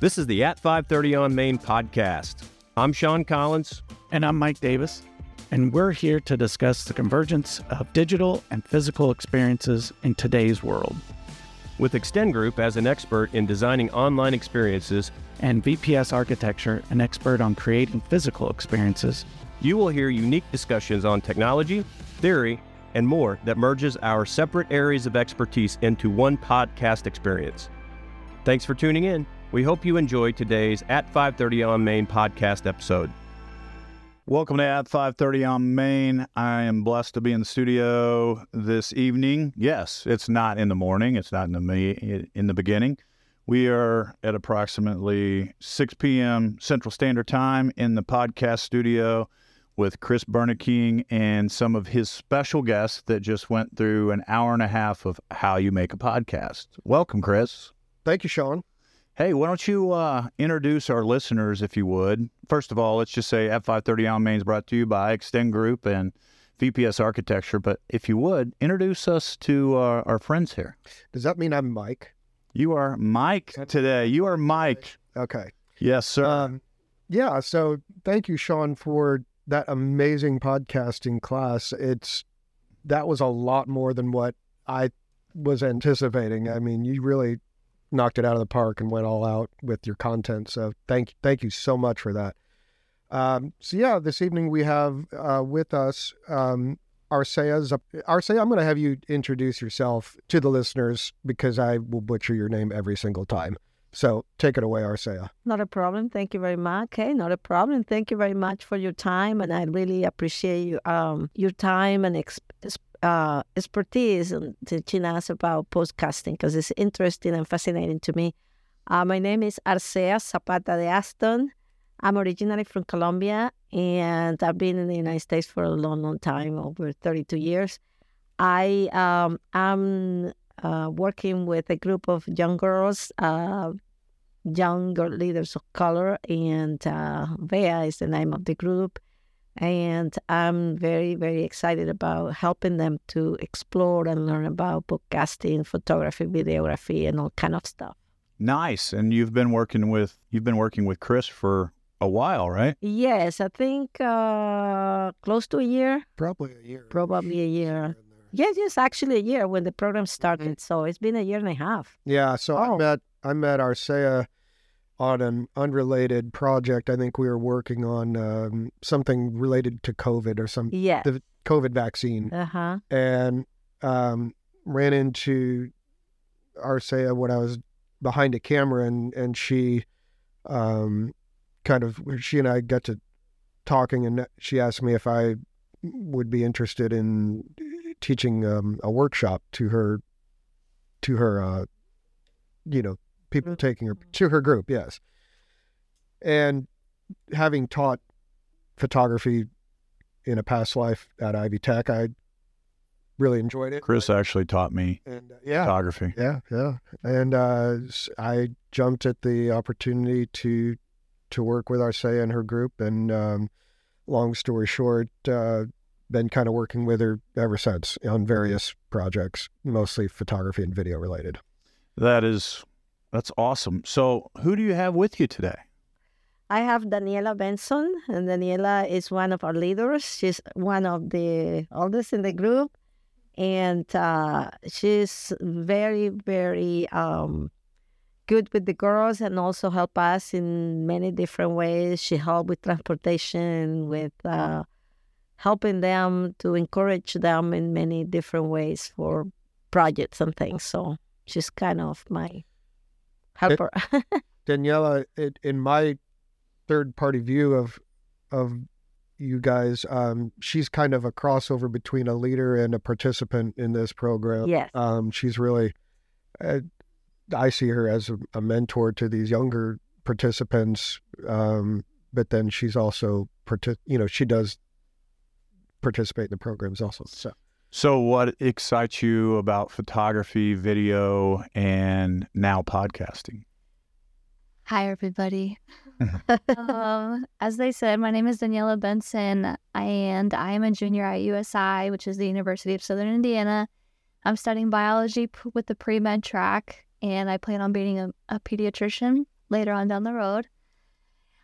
This is the At 530 on Main podcast. I'm Shawn Collins. And I'm Mike Davis. And we're here to discuss the convergence of digital and physical experiences in today's world. With Extend Group as an expert in designing online experiences and VPS Architecture, an expert on creating physical experiences, you will hear unique discussions on technology, theory, and more that merges our separate areas of expertise into one podcast experience. Thanks for tuning in. We hope you enjoyed today's At 530 on Main podcast episode. Welcome to At 530 on Main. I am blessed to be in the studio this evening. Yes, it's not in the morning. It's not in the in the beginning. We are at approximately 6 p.m. Central Standard Time in the podcast studio with Chris Berneking and some of his special guests that just went through an hour and a half of how you make a podcast. Welcome, Chris. Thank you, Shawn. Hey, why don't you uh, introduce our listeners, if you would? First of all, let's just say At 530 on Main is brought to you by Extend Group and VPS Architecture. But if you would, introduce us to uh, our friends here. Does that mean I'm Mike? You are Mike today. You are Mike. Okay. Yes, sir. Um, yeah. So thank you, Shawn, for that amazing podcasting class. It's that was a lot more than what I was anticipating. I mean, you really knocked it out of the park and went all out with your content. So thank thank you so much for that. Um, so yeah, this evening we have uh, with us um, Arcea. Arcea, I'm going to have you introduce yourself to the listeners because I will butcher your name every single time. So take it away, Arcea. Not a problem. Thank you very much. Okay, not a problem. Thank you very much for your time, and I really appreciate you, um, your time and uh, expertise in teaching us about podcasting because it's interesting and fascinating to me. Uh, my name is Arcea Zapata de Aston. I'm originally from Colombia and I've been in the United States for a long, long time, over 32 years. I um, am uh, working with a group of young girls, uh, young girl leaders of color, and uh, Vea is the name of the group. And I'm very, very excited about helping them to explore and learn about podcasting, photography, videography, and all kind of stuff. Nice. And you've been working with you've been working with Chris for a while, right? Yes, I think uh, close to a year. Probably a year. Probably a year. Yes, yes, actually a year when the program started. Mm-hmm. So it's been a year and a half. Yeah. So oh. I met I met Arcea on an unrelated project. I think we were working on um, something related to COVID or some yeah. the COVID vaccine. Uh-huh. And um, ran into Arcea when I was behind a camera and and she um, kind of she and I got to talking and she asked me if I would be interested in teaching um, a workshop to her to her uh, you know people taking her to her group, yes. And having taught photography in a past life at Ivy Tech, I really enjoyed it. Chris actually taught me and, uh, yeah, photography. Yeah, yeah. And uh, I jumped at the opportunity to to work with Arcea and her group. And um, long story short, uh, been kind of working with her ever since on various projects, mostly photography and video related. That is that's awesome. So, who do you have with you today? I have Daniela Benson, and Daniela is one of our leaders. She's one of the oldest in the group, and uh, she's very, very um, good with the girls and also help us in many different ways. She helped with transportation, with uh, helping them to encourage them in many different ways for projects and things. So she's kind of my helper. Daniela, it, in my third party view of of you guys, um, she's kind of a crossover between a leader and a participant in this program. Yes. Um, she's really, uh, I see her as a, a, mentor to these younger participants. Um, but then she's also, you know, she does participate in the programs also. So. So, what excites you about photography, video, and now podcasting? Hi, everybody. um, as they said, my name is Daniela Benson, and I am a junior at USI, which is the University of Southern Indiana. I'm studying biology with the pre med track, and I plan on being a, a pediatrician later on down the road.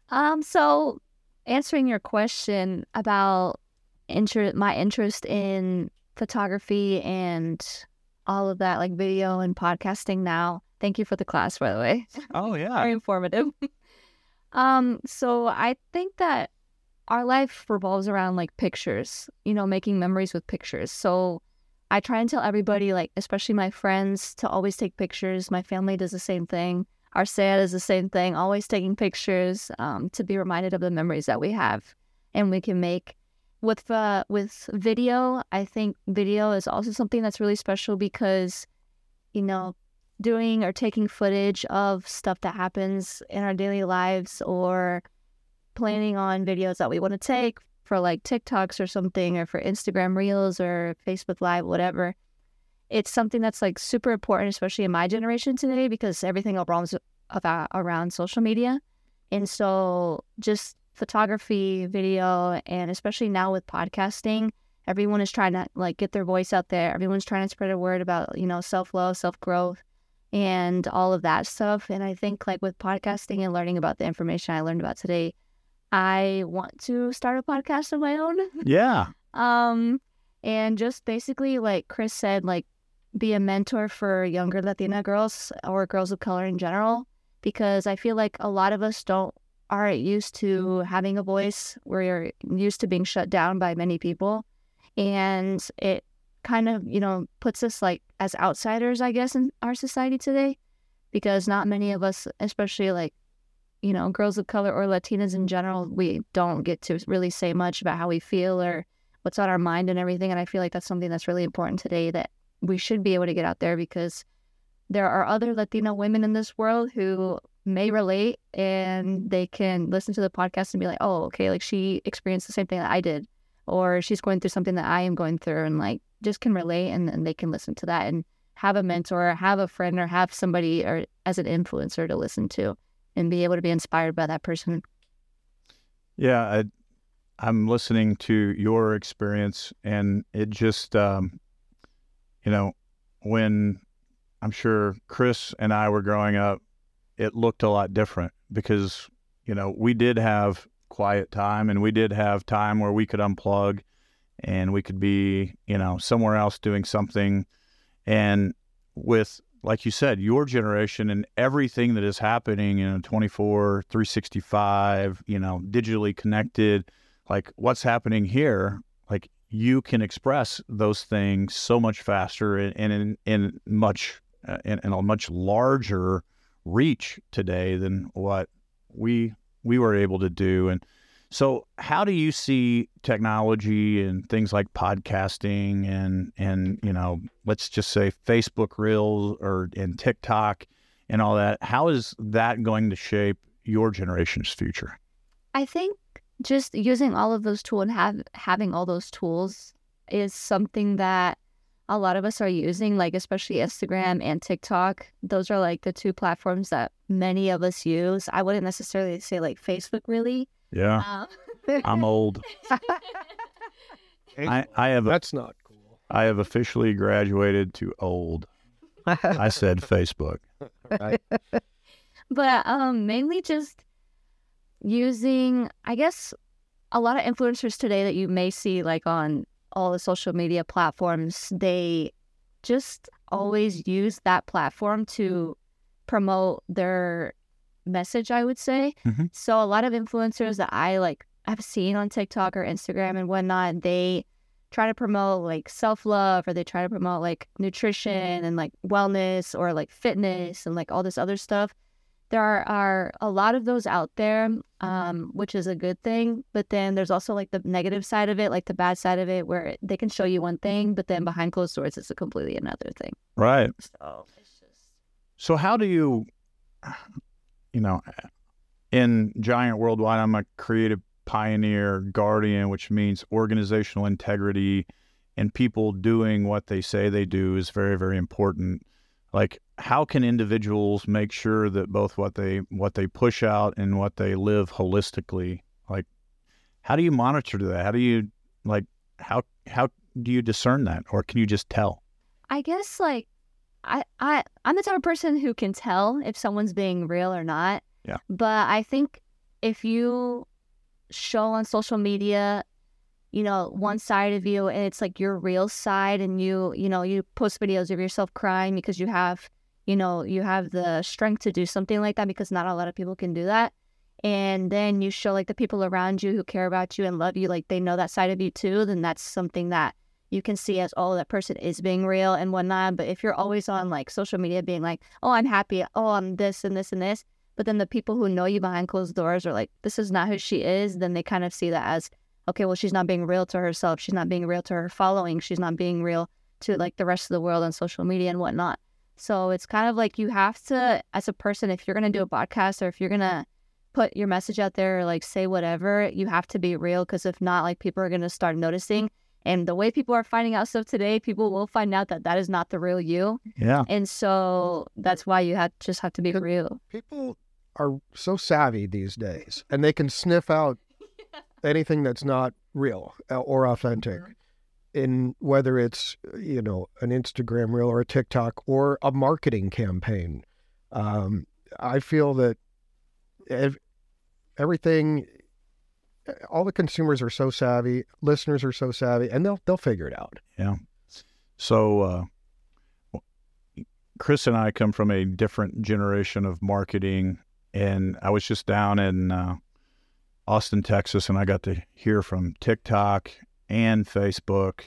Um, so answering your question about inter- my interest in photography and all of that, like video and podcasting now. Thank you for the class, by the way. Oh yeah. Very informative. um, so I think that our life revolves around like pictures, you know, making memories with pictures. So I try and tell everybody, like, especially my friends, to always take pictures. My family does the same thing. Our Arcea is the same thing, always taking pictures um, to be reminded of the memories that we have and we can make. With uh, with video, I think video is also something that's really special because, you know, doing or taking footage of stuff that happens in our daily lives or planning on videos that we want to take for like TikToks or something or for Instagram Reels or Facebook Live, whatever. It's something that's like super important, especially in my generation today, because everything revolves about around social media. And so just photography, video, and especially now with podcasting, everyone is trying to like get their voice out there. Everyone's trying to spread a word about, you know, self love, self growth, and all of that stuff. And I think like with podcasting and learning about the information I learned about today, I want to start a podcast of my own. Yeah. um, and just basically, like Chris said, like be a mentor for younger Latina girls or girls of color in general, because I feel like a lot of us don't aren't used to mm-hmm. having a voice. We're used to being shut down by many people, and it kind of you know puts us like as outsiders, I guess, in our society today, because not many of us, especially like you know, girls of color or Latinas in general, we don't get to really say much about how we feel or what's on our mind and everything. And I feel like that's something that's really important today that we should be able to get out there because there are other Latina women in this world who may relate and they can listen to the podcast and be like, oh, okay, like she experienced the same thing that I did, or she's going through something that I am going through, and like just can relate and then they can listen to that and have a mentor, have a friend, or have somebody or as an influencer to listen to and be able to be inspired by that person. Yeah, I, I'm listening to your experience, and it just, um, you know, when I'm sure Chris and I were growing up, it looked a lot different because, you know, we did have quiet time and we did have time where we could unplug and we could be, you know, somewhere else doing something. And with like you said, your generation and everything that is happening in 24, 365, you know, digitally connected, like what's happening here, like you can express those things so much faster and, in, in much uh, in, in a much larger reach today than what we we were able to do and so, how do you see technology and things like podcasting and and you know, let's just say Facebook Reels or and TikTok and all that? How is that going to shape your generation's future? I think just using all of those tools and have having all those tools is something that a lot of us are using, like especially Instagram and TikTok. Those are like the two platforms that many of us use. I wouldn't necessarily say like Facebook really yeah. Um, I'm old. I, I have That's not cool. I have officially graduated to old. I said Facebook. Right. but um mainly just using I guess a lot of influencers today that you may see like on all the social media platforms, they just always use that platform to promote their message, I would say. Mm-hmm. So a lot of influencers that I like have seen on TikTok or Instagram and whatnot, they try to promote like self love or they try to promote like nutrition and like wellness or like fitness and like all this other stuff. There are, are a lot of those out there, um, which is a good thing. But then there's also like the negative side of it, like the bad side of it, where they can show you one thing, but then behind closed doors, it's a completely another thing. Right. So it's just. So how do you you know, in Giant Worldwide, I'm a creative pioneer guardian, which means organizational integrity and people doing what they say they do is very, very important. Like, how can individuals make sure that both what they what they push out and what they live holistically? Like, how do you monitor that? How do you like how how do you discern that, or can you just tell? I guess like I, I I'm the type of person who can tell if someone's being real or not. Yeah. But I think if you show on social media, you know, mm-hmm. one side of you and it's like your real side and you, you know, you post videos of yourself crying because you have, you know, you have the strength to do something like that because not a lot of people can do that. And then you show like the people around you who care about you and love you, like they know that side of you too, then that's something that you can see as oh that person is being real and whatnot but if you're always on like social media being like oh i'm happy oh i'm this and this and this but then the people who know you behind closed doors are like this is not who she is then they kind of see that as okay well she's not being real to herself she's not being real to her following she's not being real to like the rest of the world on social media and whatnot so it's kind of like you have to as a person if you're going to do a podcast or if you're going to put your message out there or like say whatever you have to be real because if not like people are going to start noticing and the way people are finding out stuff today, people will find out that that is not the real you. Yeah. And so that's why you have just have to be real. People are so savvy these days, and they can sniff out anything that's not real uh, or authentic. In whether it's you know an Instagram reel or a TikTok or a marketing campaign, um, I feel that ev- everything all the consumers are so savvy, listeners are so savvy, and they'll they'll figure it out. Yeah. So, uh, Chris and I come from a different generation of marketing, and I was just down in uh, Austin, Texas, and I got to hear from TikTok and Facebook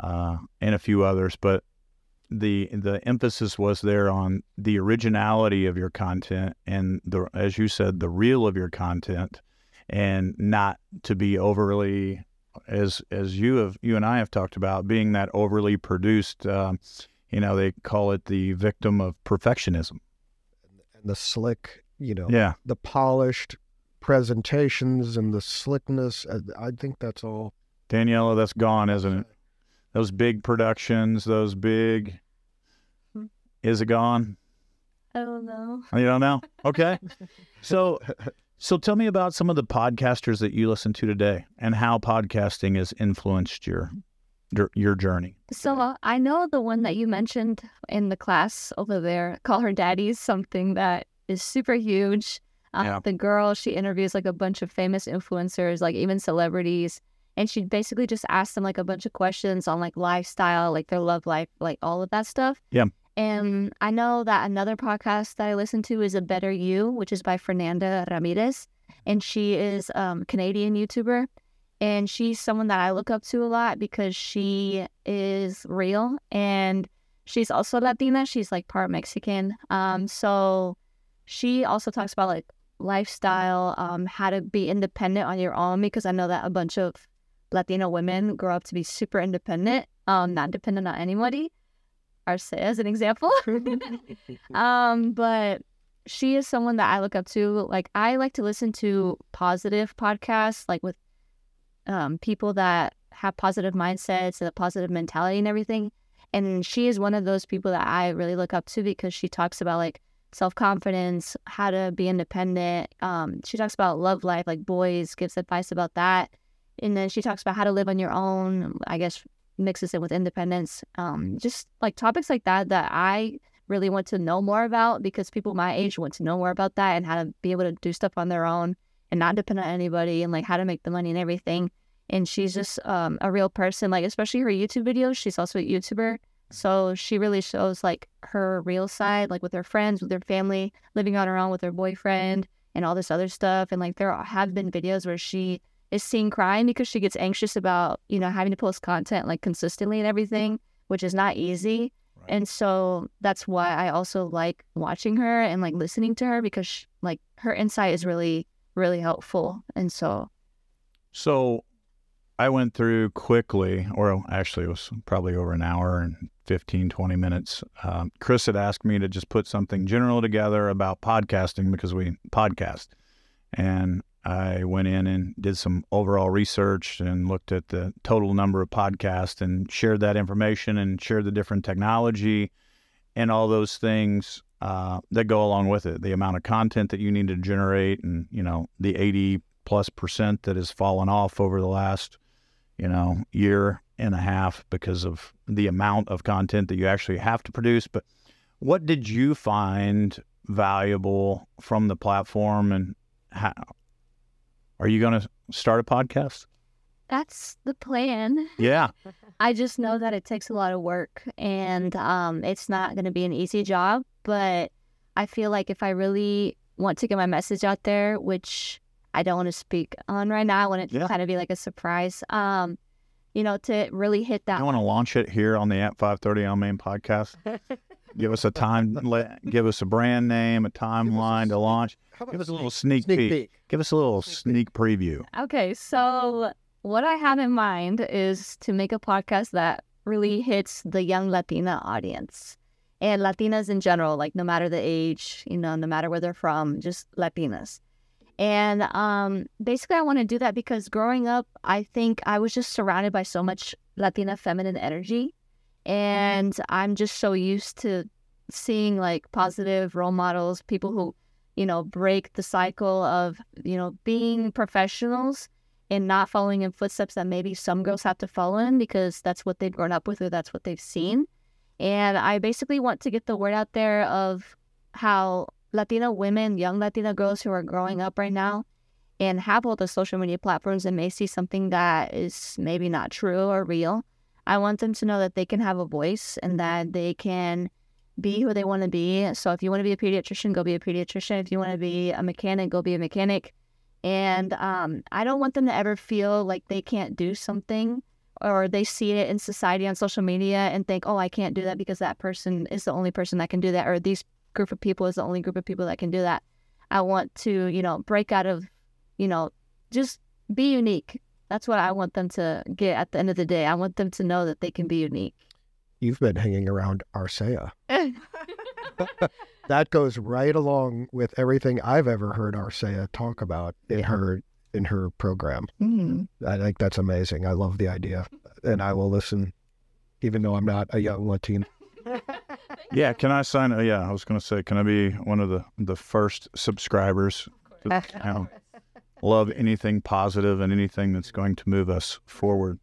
uh, and a few others, but the the emphasis was there on the originality of your content and the as you said the real of your content and not to be overly as as you have you and I have talked about being that overly produced um, you know they call it the victim of perfectionism. And the slick you know yeah. the polished presentations and the slickness uh, I think that's all Daniela that's gone isn't it those big productions those big Hmm. is it gone I don't know. you don't know okay so So tell me about some of the podcasters that you listen to today and how podcasting has influenced your your journey. So uh, I know the one that you mentioned in the class over there. Call her daddy something that is super huge. Uh, Yeah. The girl she interviews like a bunch of famous influencers, like even celebrities, and she basically just asks them like a bunch of questions on like lifestyle, like their love life, like all of that stuff. Yeah. And I know that another podcast that I listen to is A Better You, which is by Fernanda Ramirez. And she is um, a Canadian YouTuber. And she's someone that I look up to a lot because she is real and she's also Latina. She's like part Mexican. Um, so she also talks about like lifestyle, um, how to be independent on your own because I know that a bunch of Latino women grow up to be super independent, um, not dependent on anybody. Arce as an example. um, but she is someone that I look up to. Like I like to listen to positive podcasts, like with um, people that have positive mindsets and a positive mentality and everything. And she is one of those people that I really look up to because she talks about like self confidence, how to be independent. Um, she talks about love life, like boys, gives advice about that. And then she talks about how to live on your own. I guess mixes it with independence. Um, just like topics like that that I really want to know more about because people my age want to know more about that and how to be able to do stuff on their own and not depend on anybody and like how to make the money and everything. And she's just um, a real person, like especially her YouTube videos. She's also a YouTuber. So she really shows like her real side, like with her friends, with her family, living on her own with her boyfriend and all this other stuff. And like there have been videos where she is seen crying because she gets anxious about, you know, having to post content like consistently and everything, which is not easy. And so that's why I also like watching her and like listening to her because sh like her insight is really, really helpful. And so, So I went through quickly, or actually, it was probably over an hour and 15, 20 minutes. Um, Chris had asked me to just put something general together about podcasting because we podcast. And I went in and did some overall research and looked at the total number of podcasts and shared that information and shared the different technology and all those things uh, that go along with it. The amount of content that you need to generate, and you know the eighty plus percent that has fallen off over the last you know year and a half because of the amount of content that you actually have to produce. But what did you find valuable from the platform? And how are you going to start a podcast? That's the plan. Yeah. I just know that it takes a lot of work and um, it's not going to be an easy job. But I feel like if I really want to get my message out there, which I don't want to speak on right now, I want it to Yeah. kind of be like a surprise, um, you know, to really hit that. I want to launch it here on the at 530 on main podcast. Give us a time, let, give us a brand name, a timeline to launch. How about Give us a little sneak, sneak peek. peek? Give us a little sneak preview. Okay, so what I have in mind is to make a podcast that really hits the young Latina audience and Latinas in general, like no matter the age, you know, no matter where they're from, just Latinas. And um, basically, I want to do that because growing up, I think I was just surrounded by so much Latina feminine energy. And I'm just so used to seeing like positive role models, people who, you know, break the cycle of, you know, being professionals and not following in footsteps that maybe some girls have to follow in because that's what they've grown up with or that's what they've seen. And I basically want to get the word out there of how Latina women, young Latina girls who are growing up right now and have all the social media platforms and may see something that is maybe not true or real. I want them to know that they can have a voice and that they can be who they want to be. So if you want to be a pediatrician, go be a pediatrician. If you want to be a mechanic, go be a mechanic. And um, I don't want them to ever feel like they can't do something or they see it in society on social media and think, oh, I can't do that because that person is the only person that can do that, or these group of people is the only group of people that can do that. I want to, you know, break out of, you know, just be unique. That's what I want them to get at the end of the day. I want them to know that they can be unique. You've been hanging around Arcea. That goes right along with everything I've ever heard Arcea talk about in her in her program. Mm. I think that's amazing. I love the idea, and I will listen, even though I'm not a young Latino. Yeah, can I sign? Uh, yeah, I was going to say, can I be one of the the first subscribers? You know, love anything positive and anything that's going to move us forward.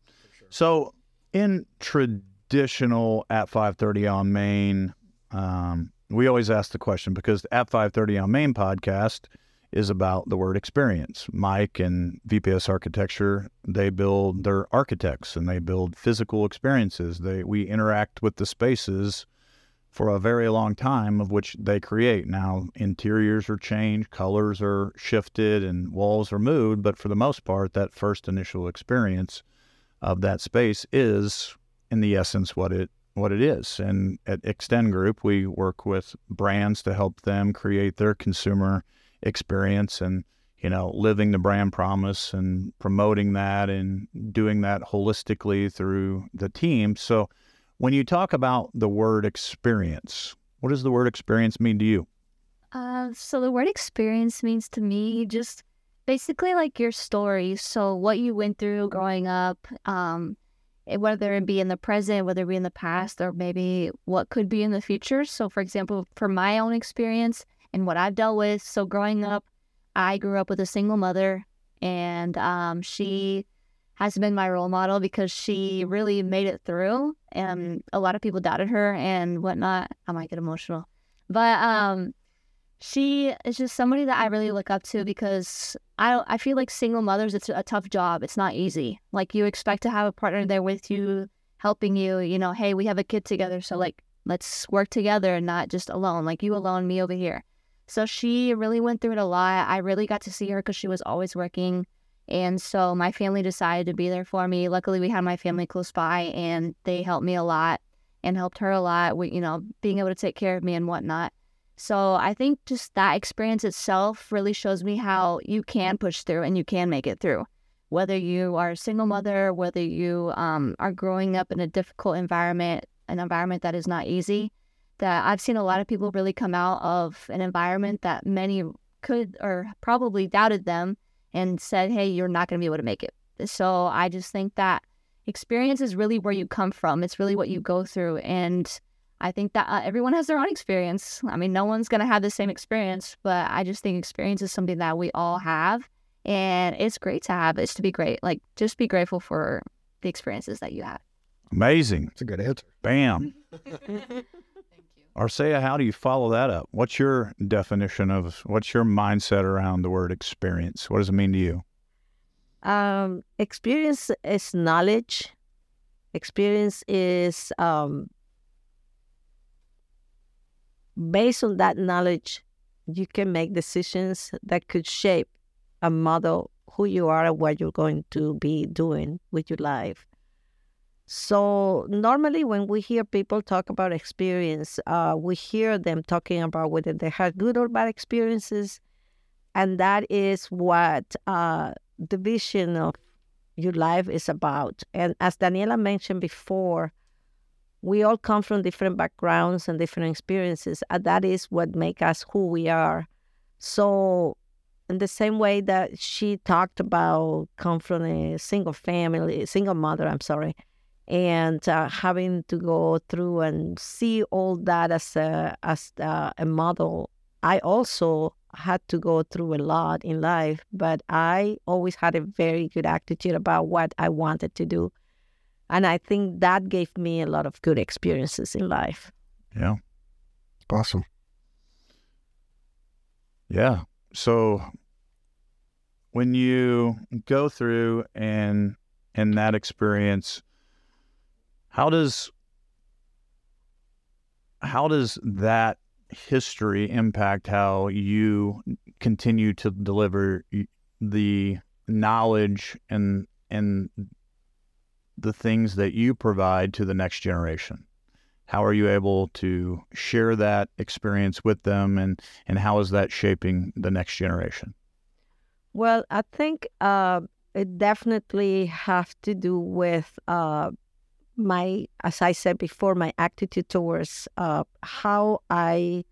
So, in traditional at 5:30 on Main, um, we always ask the question because the at 5:30 on Main podcast is about the word experience. Mike and VPS Architecture, they build they're architects and they build physical experiences. They we interact with the spaces for a very long time of which they create. Now interiors are changed, colors are shifted and walls are moved, but for the most part that first initial experience of that space is in the essence what it what it is. And at Extend Group, we work with brands to help them create their consumer experience and you know living the brand promise and promoting that and doing that holistically through the team so when you talk about the word experience what does the word experience mean to you Uh, so the word experience means to me just basically like your story. So what you went through growing up, um, whether it be in the present, whether it be in the past, or maybe what could be in the future. So, for example, for my own experience and what I've dealt with, so growing up, I grew up with a single mother, and um, she has been my role model because she really made it through, and a lot of people doubted her and whatnot. I might get emotional, but um, she is just somebody that I really look up to because I I feel like single mothers it's a tough job. It's not easy. Like you expect to have a partner there with you, helping you. You know, hey, we have a kid together, so like let's work together and not just alone. Like you alone, me over here. So she really went through it a lot. I really got to see her because she was always working. And so my family decided to be there for me. Luckily, we had my family close by and they helped me a lot and helped her a lot with, you know, being able to take care of me and whatnot. So I think just that experience itself really shows me how you can push through and you can make it through. Whether you are a single mother, whether you um, are growing up in a difficult environment, an environment that is not easy, that I've seen a lot of people really come out of an environment that many could or probably doubted them and said, hey, you're not going to be able to make it. So I just think that experience is really where you come from. It's really what you go through. And I think that uh, everyone has their own experience. I mean, no one's going to have the same experience, but I just think experience is something that we all have. And it's great to have. It's to be great. Like, just be grateful for the experiences that you have. amazing That's a good answer. bam Arcea, how do you follow that up? What's your definition of what's your mindset around the word experience? What does it mean to you? Um, experience is knowledge. Experience is um, based on that knowledge, you can make decisions that could shape a model who you are and what you're going to be doing with your life. So normally, when we hear people talk about experience, uh, we hear them talking about whether they had good or bad experiences, and that is what uh, the vision of your life is about. And as Daniela mentioned before, we all come from different backgrounds and different experiences, and that is what make us who we are. So in the same way that she talked about come from a single family, single mother, I'm sorry, and uh, having to go through and see all that as a as a, a model. I also had to go through a lot in life, but I always had a very good attitude about what I wanted to do. And I think that gave me a lot of good experiences in life. Yeah. Awesome. Yeah. So when you go through and in that experience, how does how does that history impact how you continue to deliver the knowledge and and the things that you provide to the next generation? How are you able to share that experience with them, and and how is that shaping the next generation? Well, I think uh, it definitely have to do with uh, my, as I said before, my attitude towards uh, how I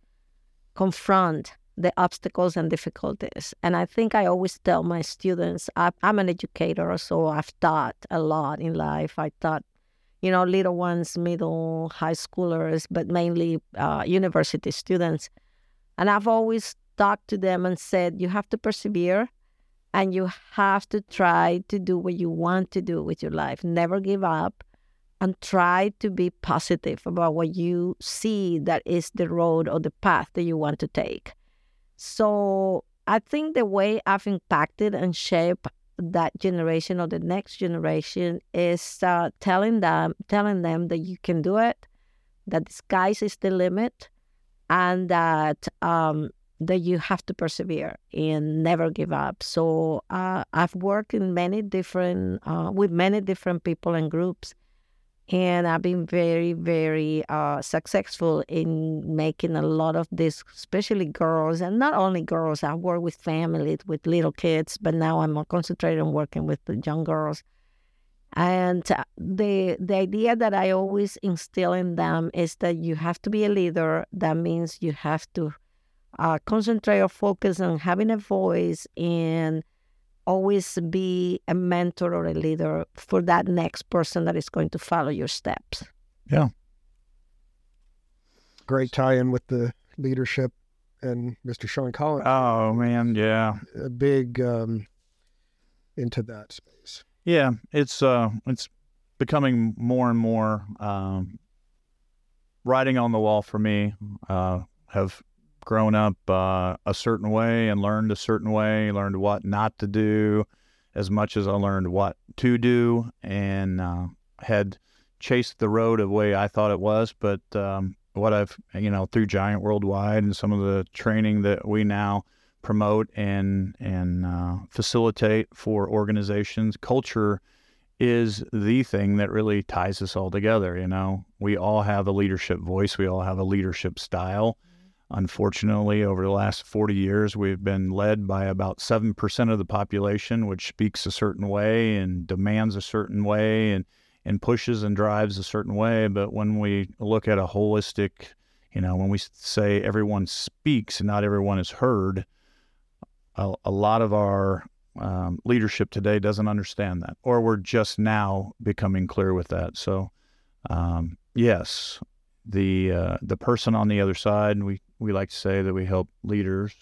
confront the obstacles and difficulties. And I think I always tell my students, I, I'm an educator, so I've taught a lot in life. I taught, you know, little ones, middle, high schoolers, but mainly uh, university students. And I've always talked to them and said, you have to persevere and you have to try to do what you want to do with your life. Never give up and try to be positive about what you see that is the road or the path that you want to take. So I think the way I've impacted and shaped that generation or the next generation is uh, telling them telling them that you can do it, that the sky is the limit, and that um, that you have to persevere and never give up. So uh, I've worked in many different uh, with many different people and groups and I've been very, very uh, successful in making a lot of this, especially girls, and not only girls. I work with families, with little kids, but now I'm more concentrated on working with the young girls. And uh, the the idea that I always instill in them is that you have to be a leader. That means you have to uh, concentrate or focus on having a voice and always be a mentor or a leader for that next person that is going to follow your steps. Yeah. Great tie in with the leadership and Mr. Shawn Collins. Oh, man. Yeah. A big um, into that space. Yeah. It's, uh, it's becoming more and more um, writing on the wall for me. Uh, have grown up uh, a certain way and learned a certain way, learned what not to do as much as I learned what to do, and uh, had chased the road of way I thought it was. But um, what I've, you know, through Giant Worldwide and some of the training that we now promote and and uh, facilitate for organizations, culture is the thing that really ties us all together. You know, we all have a leadership voice, we all have a leadership style Unfortunately, over the last 40 years, we've been led by about 7% of the population, which speaks a certain way and demands a certain way and, and pushes and drives a certain way. But when we look at a holistic, you know, when we say everyone speaks and not everyone is heard, a, a lot of our um, leadership today doesn't understand that, or we're just now becoming clear with that. So, um, yes, the uh, the person on the other side, we we like to say that we help leaders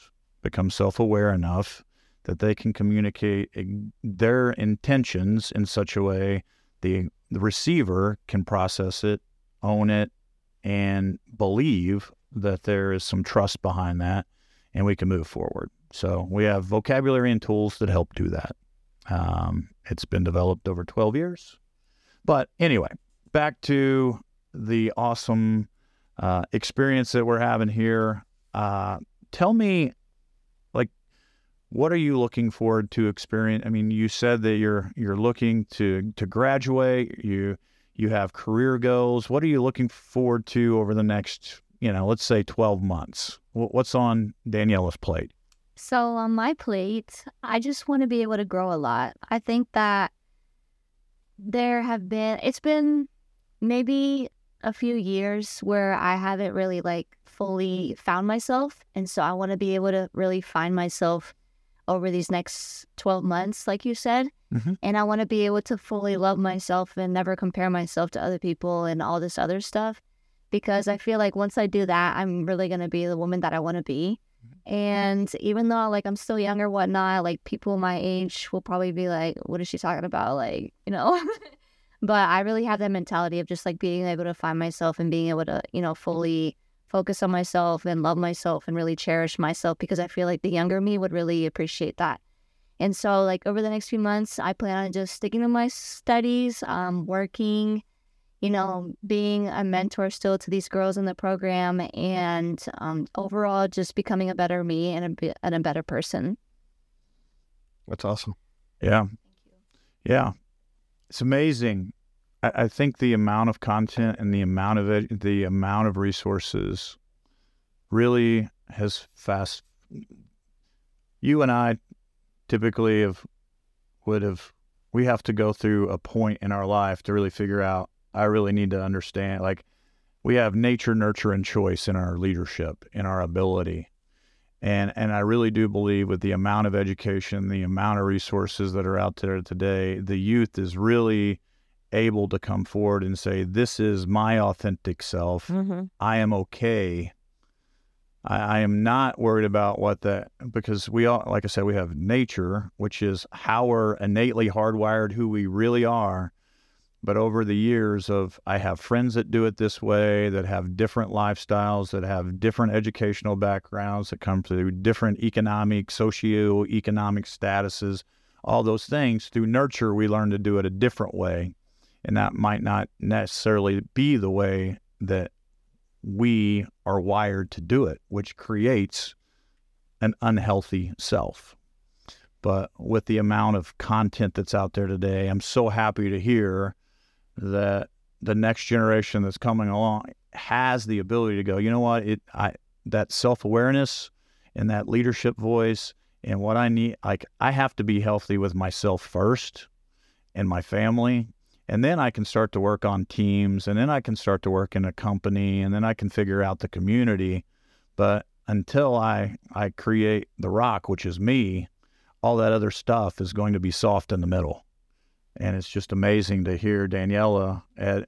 become self aware enough that they can communicate their intentions in such a way the, the receiver can process it, own it, and believe that there is some trust behind that and we can move forward. So we have vocabulary and tools that help do that. Um, it's been developed over 12 years. But anyway, back to the awesome uh, experience that we're having here. Uh, tell me, like, what are you looking forward to experience? I mean, you said that you're you're looking to to graduate. You you have career goals. What are you looking forward to over the next, you know, let's say 12 months? What's on Daniela's plate? So on my plate, I just want to be able to grow a lot. I think that there have been it's been maybe a few years where I haven't really like fully found myself. And so I want to be able to really find myself over these next 12 months, like you said. Mhm. And I want to be able to fully love myself and never compare myself to other people and all this other stuff. Because I feel like once I do that, I'm really going to be the woman that I want to be. And even though like I'm still young or whatnot, like people my age will probably be like, what is she talking about? Like, you know? but I really have that mentality of just like being able to find myself and being able to, you know, fully focus on myself and love myself and really cherish myself because I feel like the younger me would really appreciate that. And so, like, over the next few months, I plan on just sticking to my studies, um, working, you know, being a mentor still to these girls in the program, and um, overall just becoming a better me and a, and a better person. That's awesome. Yeah. Thank you. Yeah. It's amazing. I, I think the amount of content and the amount of it, the amount of resources really has fast. You and I typically have would have we have to go through a point in our life to really figure out I really need to understand like we have nature, nurture, and choice in our leadership, in our ability. And and I really do believe with the amount of education, the amount of resources that are out there today, the youth is really able to come forward and say, This is my authentic self. Mm-hmm. I am okay. I, I am not worried about what that because we all like I said, we have nature, which is how we're innately hardwired who we really are. But over the years of I have friends that do it this way, that have different lifestyles, that have different educational backgrounds, that come through different economic, socio-economic statuses, all those things. Through nurture, we learn to do it a different way. And that might not necessarily be the way that we are wired to do it, which creates an unhealthy self. But with the amount of content that's out there today, I'm so happy to hear that the next generation that's coming along has the ability to go, you know what, it I that self-awareness and that leadership voice and what I need like I have to be healthy with myself first and my family and then I can start to work on teams and then I can start to work in a company and then I can figure out the community. But until I I create the rock which is me all that other stuff is going to be soft in the middle and it's just amazing to hear Daniela at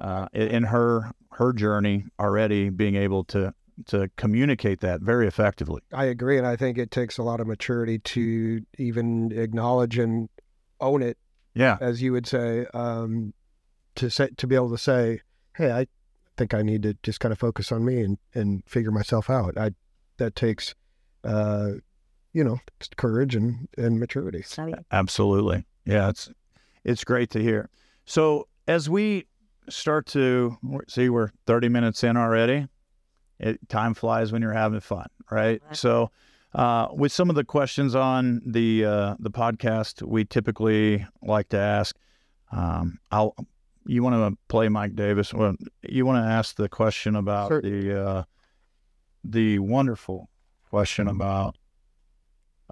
uh, in her her journey already being able to to communicate that very effectively. I agree, and I think it takes a lot of maturity to even acknowledge and own it, Yeah, as you would say, um, to say to be able to say, "Hey, I think I need to just kind of focus on me and and figure myself out." I that takes, uh, you know, courage and and maturity. absolutely. Yeah, it's it's great to hear. So as we start to see, we're thirty minutes in already. It, time flies when you're having fun, right? Right. So. Uh, with some of the questions on the uh, the podcast, we typically like to ask. Um, I'll. You want to play Mike Davis? Well, you want to ask the question about Sure. the uh, the wonderful question about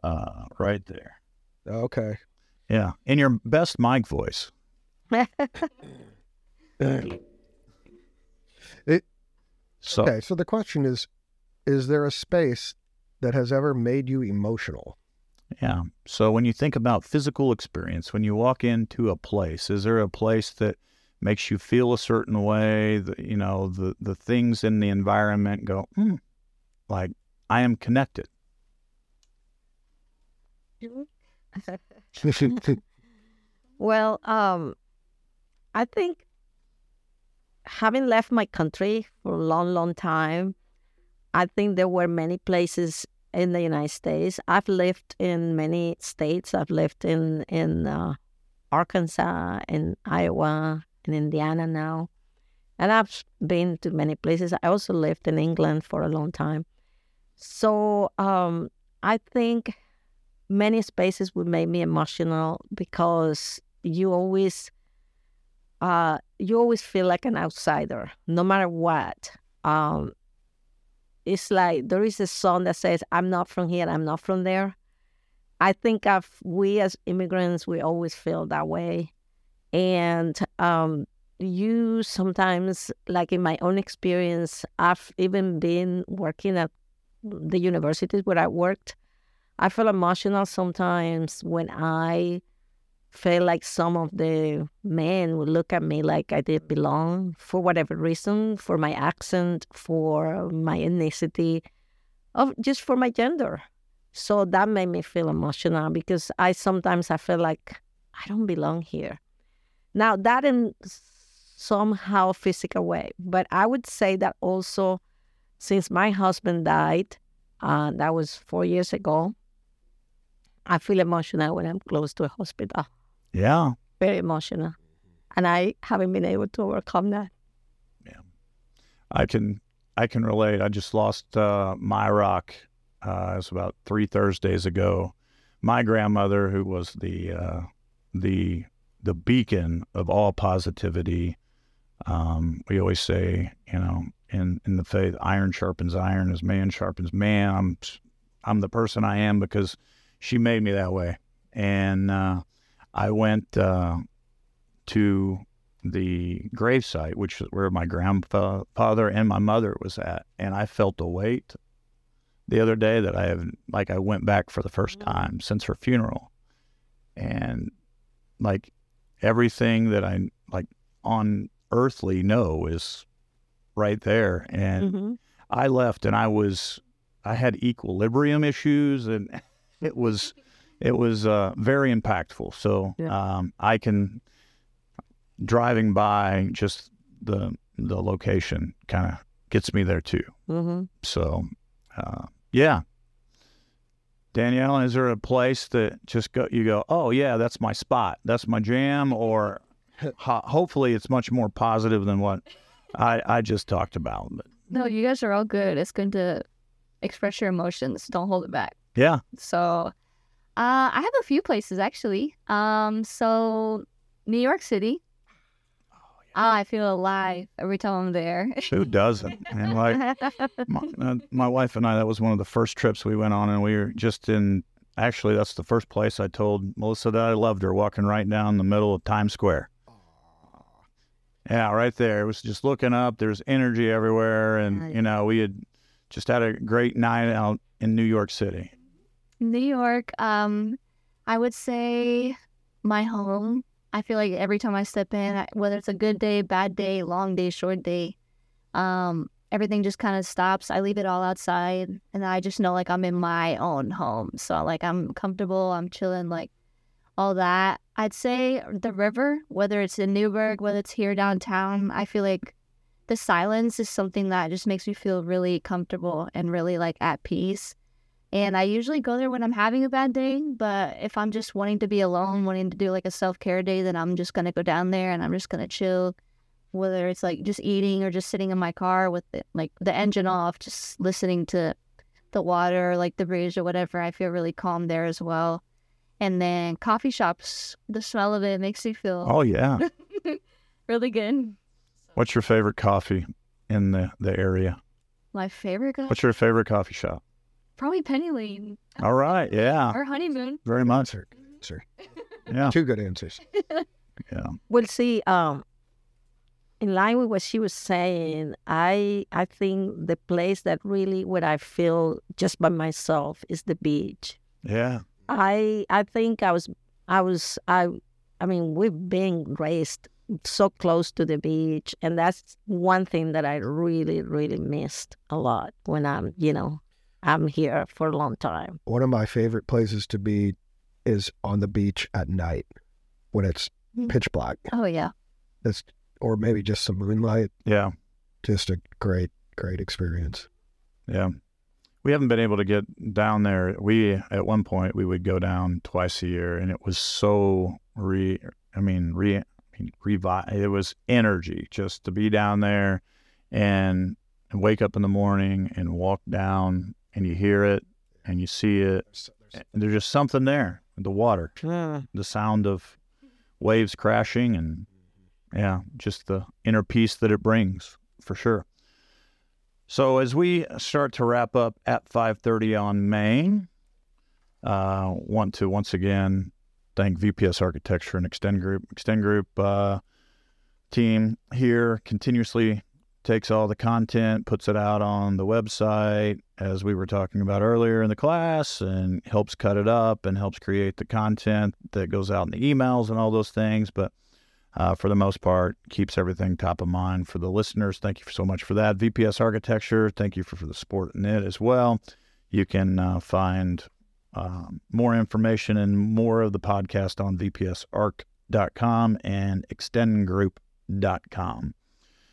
uh, right there. Okay. Yeah, in your best Mike voice. So Okay, so the question is is there a space that has ever made you emotional? yeah. So when you think about physical experience, when you walk into a place, is there a place that makes you feel a certain way? The, you know, the the things in the environment go, hmm, like I am connected. well, um, I think having left my country for a long, long time, I think there were many places in the United States. I've lived in many states. I've lived in in uh, Arkansas, in Iowa, in Indiana now, and I've been to many places. I also lived in England for a long time. So um, I think many spaces would make me emotional because you always uh, you always feel like an outsider, no matter what. Um, it's like there is a song that says, "I'm not from here, I'm not from there." I think of we as immigrants, we always feel that way, and um, you sometimes, like in my own experience, I've even been working at the universities where I worked. I feel emotional sometimes when I feel like some of the men would look at me like I didn't belong for whatever reason, for my accent, for my ethnicity, of just for my gender. So that made me feel emotional because I sometimes I feel like I don't belong here. Now that in somehow physical way, but I would say that also since my husband died, uh, that was four years ago. I feel emotional when I'm close to a hospital Yeah. very emotional. And I haven't been able to overcome that. Yeah. I can I can relate. I just lost uh, my rock. Uh, it was about three Thursdays ago. My grandmother, who was the uh, the the beacon of all positivity. Um, we always say, you know, in in the faith, iron sharpens iron as man sharpens man. I'm I'm the person I am because she made me that way. And uh, I went uh, to the gravesite, which is where my grandfather and my mother was at, and I felt a weight the other day that I have, like I went back for the first time since her funeral, and like everything that I like on earthly know is right there, and hmm I left, and I was, I had equilibrium issues, and it was, it was uh, very impactful. So Yeah. um, I can driving by just the the location kind of gets me there too. hmm So uh, yeah, Danielle, is there a place that just go you go? Oh yeah, that's my spot. That's my jam. Or ho- hopefully it's much more positive than what I I just talked about. But No, you guys are all good. It's good to express your emotions. Don't hold it back. Yeah, So, uh, I have a few places actually. Um, so New York City. Ah, I feel alive every time I'm there. who doesn't? And like my, uh, my wife and I, that was one of the first trips we went on, and we were just in. Actually, that's the first place I told Melissa that I loved her, walking right down the middle of Times Square. Yeah, right there. It was just looking up. There's energy everywhere, and you know, we had just had a great night out in New York City. New York, um, I would say my home. I feel like every time I step in, whether it's a good day, bad day, long day, short day, um, everything just kind of stops. I leave it all outside, and I just know like I'm in my own home. So like I'm comfortable, I'm chilling, like all that. I'd say the river, whether it's in Newburgh, whether it's here downtown, I feel like the silence is something that just makes me feel really comfortable and really like at peace. And I mm-hmm. usually go there when I'm having a bad day, but if I'm just wanting to be alone, wanting to do like a self care day, then I'm just gonna go down there and I'm just gonna chill. Whether it's like just eating or just sitting in my car with the, like the engine mm-hmm. off, just listening to the water, like the breeze or whatever, I feel really calm there as well. And then coffee shops, the smell of it makes me feel Oh yeah. really good. What's your favorite coffee in the the area? My favorite, co- What's your favorite coffee shop? Probably Penny Lane All right. Yeah. or Honeymoon. Very much. Sir, sir. Yeah. Two good answers. Yeah. Well, see, um, in line with what she was saying, I I think the place that really where I feel just by myself is the beach. Yeah. I I think I was I was I I mean we've been raised so close to the beach and that's one thing that I really really missed a lot when I'm you know I'm here for a long time. One of my favorite places to be is on the beach at night when it's Mm. pitch black. Oh yeah. That's or maybe just some moonlight. Yeah. Just a great, great experience. Yeah. We haven't been able to get down there. We at one point we would go down twice a year and it was so re I mean re I mean revive it was energy just to be down there and, and wake up in the morning and walk down and you hear it and you see it and there's just something there the water the sound of waves crashing and yeah just the inner peace that it brings for sure so as we start to wrap up at 5:30 on Main, uh, want to once again thank VPS Architecture and Extend Group. Extend Group uh, team here continuously takes all the content, puts it out on the website, as we were talking about earlier in the class, and helps cut it up and helps create the content that goes out in the emails and all those things. But uh, for the most part, keeps everything top of mind for the listeners. Thank you so much for that. VPS Architecture, thank you for, for the support in it as well. You can uh, find um, more information and more of the podcast on vpsarc.com and extendgroup.com.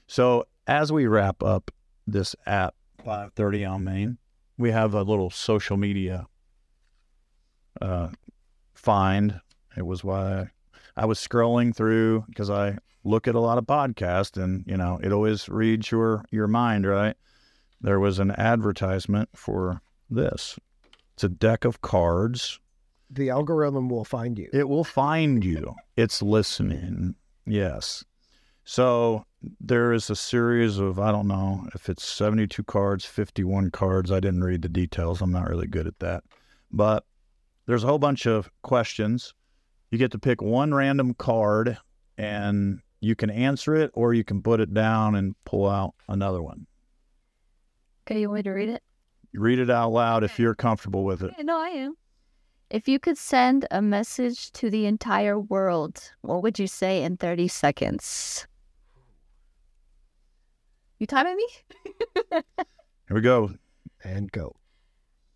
So as we wrap up this At 530 on Main, we have a little social media uh, find. It was why I was scrolling through because I look at a lot of podcasts and you know it always reads your your mind right? There was an advertisement for this. It's a deck of cards. The algorithm will find you. it will find you. It's listening. Yes so there is a series of i don't know if it's 72 cards 51 cards i didn't read the details i'm not really good at that but there's a whole bunch of questions you get to pick one random card and you can answer it or you can put it down and pull out another one. Okay, you want me to read it? Read it out loud if you're comfortable with it. Yeah, no, I am. If you could send a message to the entire world, what would you say in 30 seconds? You timing me? Here we go. And go.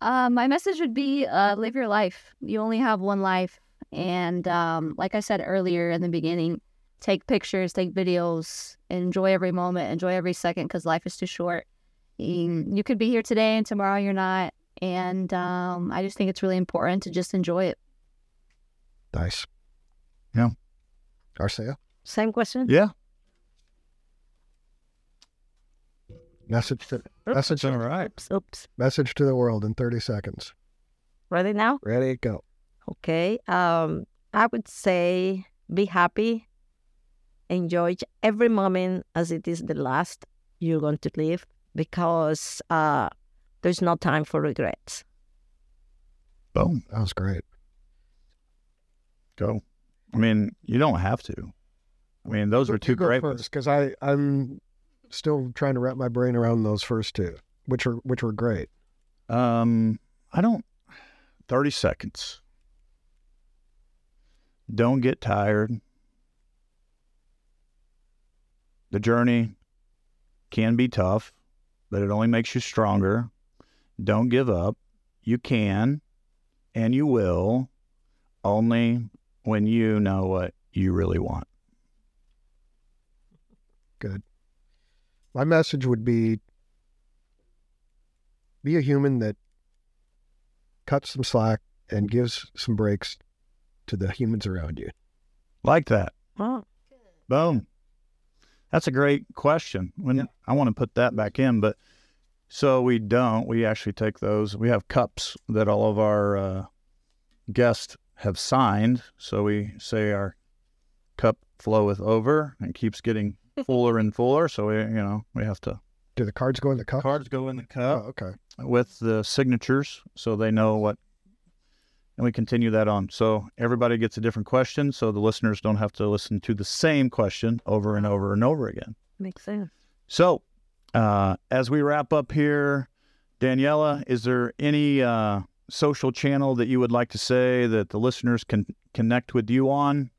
Uh, my message would be uh, live your life. You only have one life. And um, like I said earlier in the beginning, take pictures, take videos, enjoy every moment, enjoy every second because life is too short. You, you could be here today and tomorrow you're not. And um, I just think it's really important to just enjoy it. Nice. Yeah. Arcea, Same question. Yeah. Message to message All right. Oops, oops. message to the world in 30 seconds. Ready now? Ready, go. Okay. Um, I would say be happy. Enjoy every moment as it is the last you're going to live because uh, there's no time for regrets. Boom. That was great. Go. I mean, you don't have to. I mean, those are two great ones. because I I'm still trying to wrap my brain around those first two, which are which were great. Um, I don't. 30 seconds. Don't get tired. The journey can be tough, but it only makes you stronger. Don't give up. You can and you will only when you know what you really want. Good. My message would be be a human that cuts some slack and gives some breaks to the humans around you. Like that. Boom. That's a great question. When I want to put that back in, but so we don't. We actually take those. We have cups that all of our uh, guests have signed. So we say our cup floweth over and keeps getting fuller and fuller. So we, you know, we have to Do the cards go in the cup? cards go in the Oh, cup okay. with the signatures, so they know what. And we continue that on. So everybody gets a different question, so the listeners don't have to listen to the same question over and over and over again. makes sense. So, uh, as we wrap up here, Daniela, is there any uh, social channel that you would like to say that the listeners can connect with you on?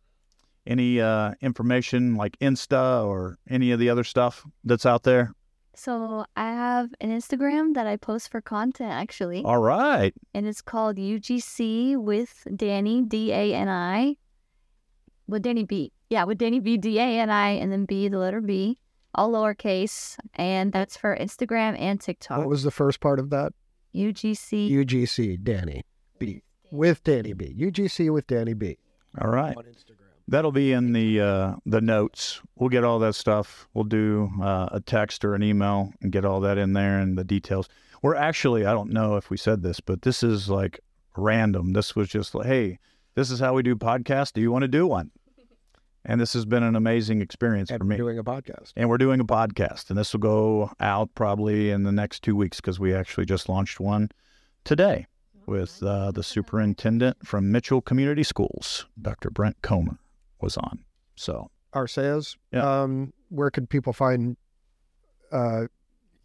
Any uh, information like Insta or any of the other stuff that's out there? So I have an Instagram that I post for content actually, All right. and it's called UGC with Danny D A N I, with Danny B. Yeah, with Danny B, D A N I, and then B, the letter B, all lowercase. And that's for Instagram and TikTok. What was the first part of that? UGC. UGC Danny B with Danny B. UGC with Danny B. All right. On Instagram. That'll be in the uh, the notes. We'll get all that stuff. We'll do uh, a text or an email and get all that in there and the details. We're actually, I don't know if we said this, but this is like random. This was just like, hey, this is how we do podcasts. Do you want to do one? And this has been an amazing experience And for me. doing a podcast. And we're doing a podcast, and this will go out probably in the next two weeks because we actually just launched one today with uh, the superintendent from Mitchell Community Schools, Dr. Brent Comer, was on. So, Arceas. Yeah. Um, where could people find uh,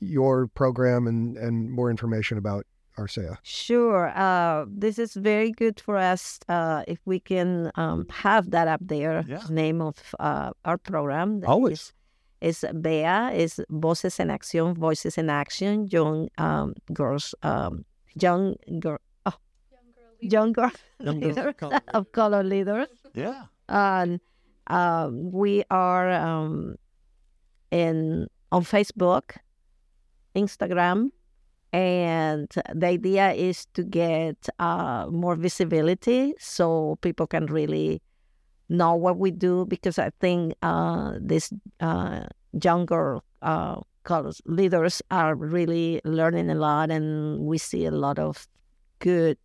your program and, and more information about Arcea? Sure. Uh, this is very good for us uh, if we can um, have that up there. Yeah. Name of uh, our program. that Always. Is, is BEA, is Voces en Acción, Voices in Action, Young um, Girls, um, Young Girl, oh, Young Girl Young Girls of leaders of Color Leaders. yeah. Um, we are um, in on Facebook, Instagram, and the idea is to get uh, more visibility so people can really know what we do because I think uh, these uh, younger uh, leaders are really learning a lot, and we see a lot of good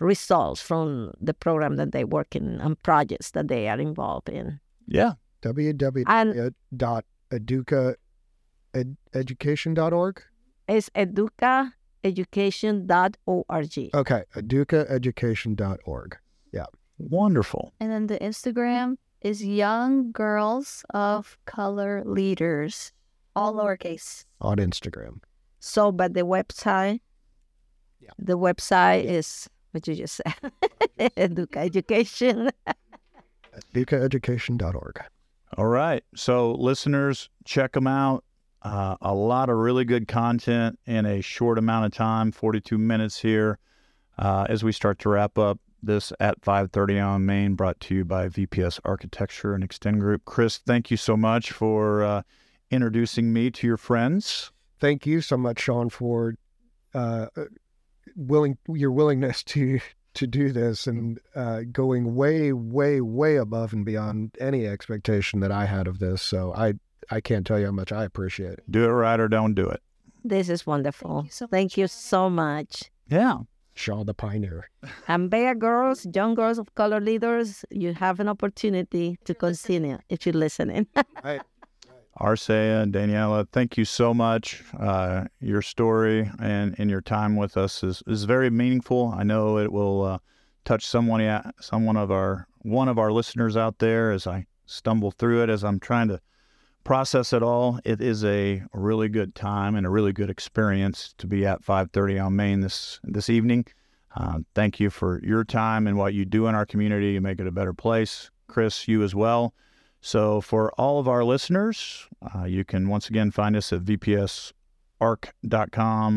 results from the program that they work in and projects that they are involved in. Yeah. www.educaeducation.org. It's educaeducation.org. Okay, educaeducation.org. Yeah. Wonderful. And then the Instagram is Young Girls of Color Leaders, all lowercase. on Instagram. So, but the website, Yeah. the website is what you just said, Educa Education. educaeducation.org. All right. So, listeners, check them out. Uh, a lot of really good content in a short amount of time 42 minutes here uh, as we start to wrap up this at 5.30 on main brought to you by vps architecture and extend group chris thank you so much for uh, introducing me to your friends Thank you so much, Shawn, for uh, willing your willingness to to do this and uh, going way, way, way above and beyond any expectation that I had of this. So I I can't tell you how much I appreciate it. do it right or don't do it This is wonderful. you so Thank much, you so much. yeah Shaw the Pioneer. And Bear Girls, Young Girls of Color Leaders, you have an opportunity to continue if you're listening. Arcea and Daniela, thank you so much. Uh, your story and, and your time with us is, is very meaningful. I know it will uh, touch someone, someone of our one of our listeners out there as I stumble through it, as I'm trying to process it all. It is a really good time and a really good experience to be at 5:30 on Main this this evening. Uh, thank you for your time and what you do in our community. You make it a better place. Chris, you as well. So, for all of our listeners, uh, you can once again find us at vpsarc.com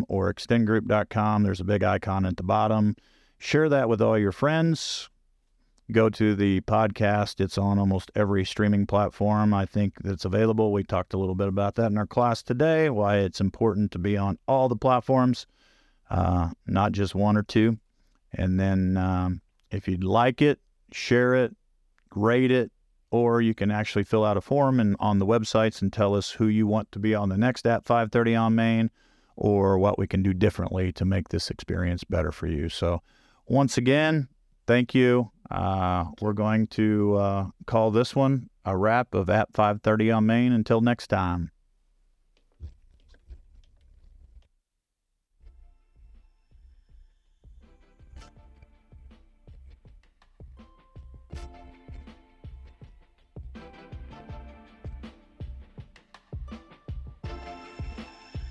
or extendgroup.com. There's a big icon at the bottom. Share that with all your friends. Go to the podcast. It's on almost every streaming platform I think that's available. We talked a little bit about that in our class today, why it's important to be on all the platforms, uh, not just one or two. And then um, if you'd like it, share it, rate it, or you can actually fill out a form and on the websites and tell us who you want to be on the next at 5:30 on Main or what we can do differently to make this experience better for you. So once again, thank you. Uh, we're going to uh, call this one a wrap of at 5:30 on Main. Until next time.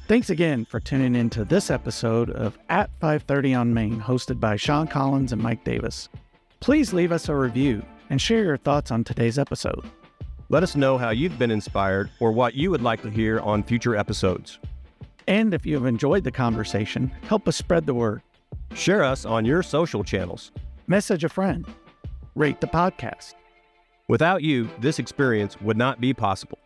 Thanks again for tuning in to this episode of At 530 on Main, hosted by Shawn Collins and Mike Davis. Please leave us a review and share your thoughts on today's episode. Let us know how you've been inspired or what you would like to hear on future episodes. And if you have enjoyed the conversation, help us spread the word. Share us on your social channels. Message a friend. Rate the podcast. Without you, this experience would not be possible.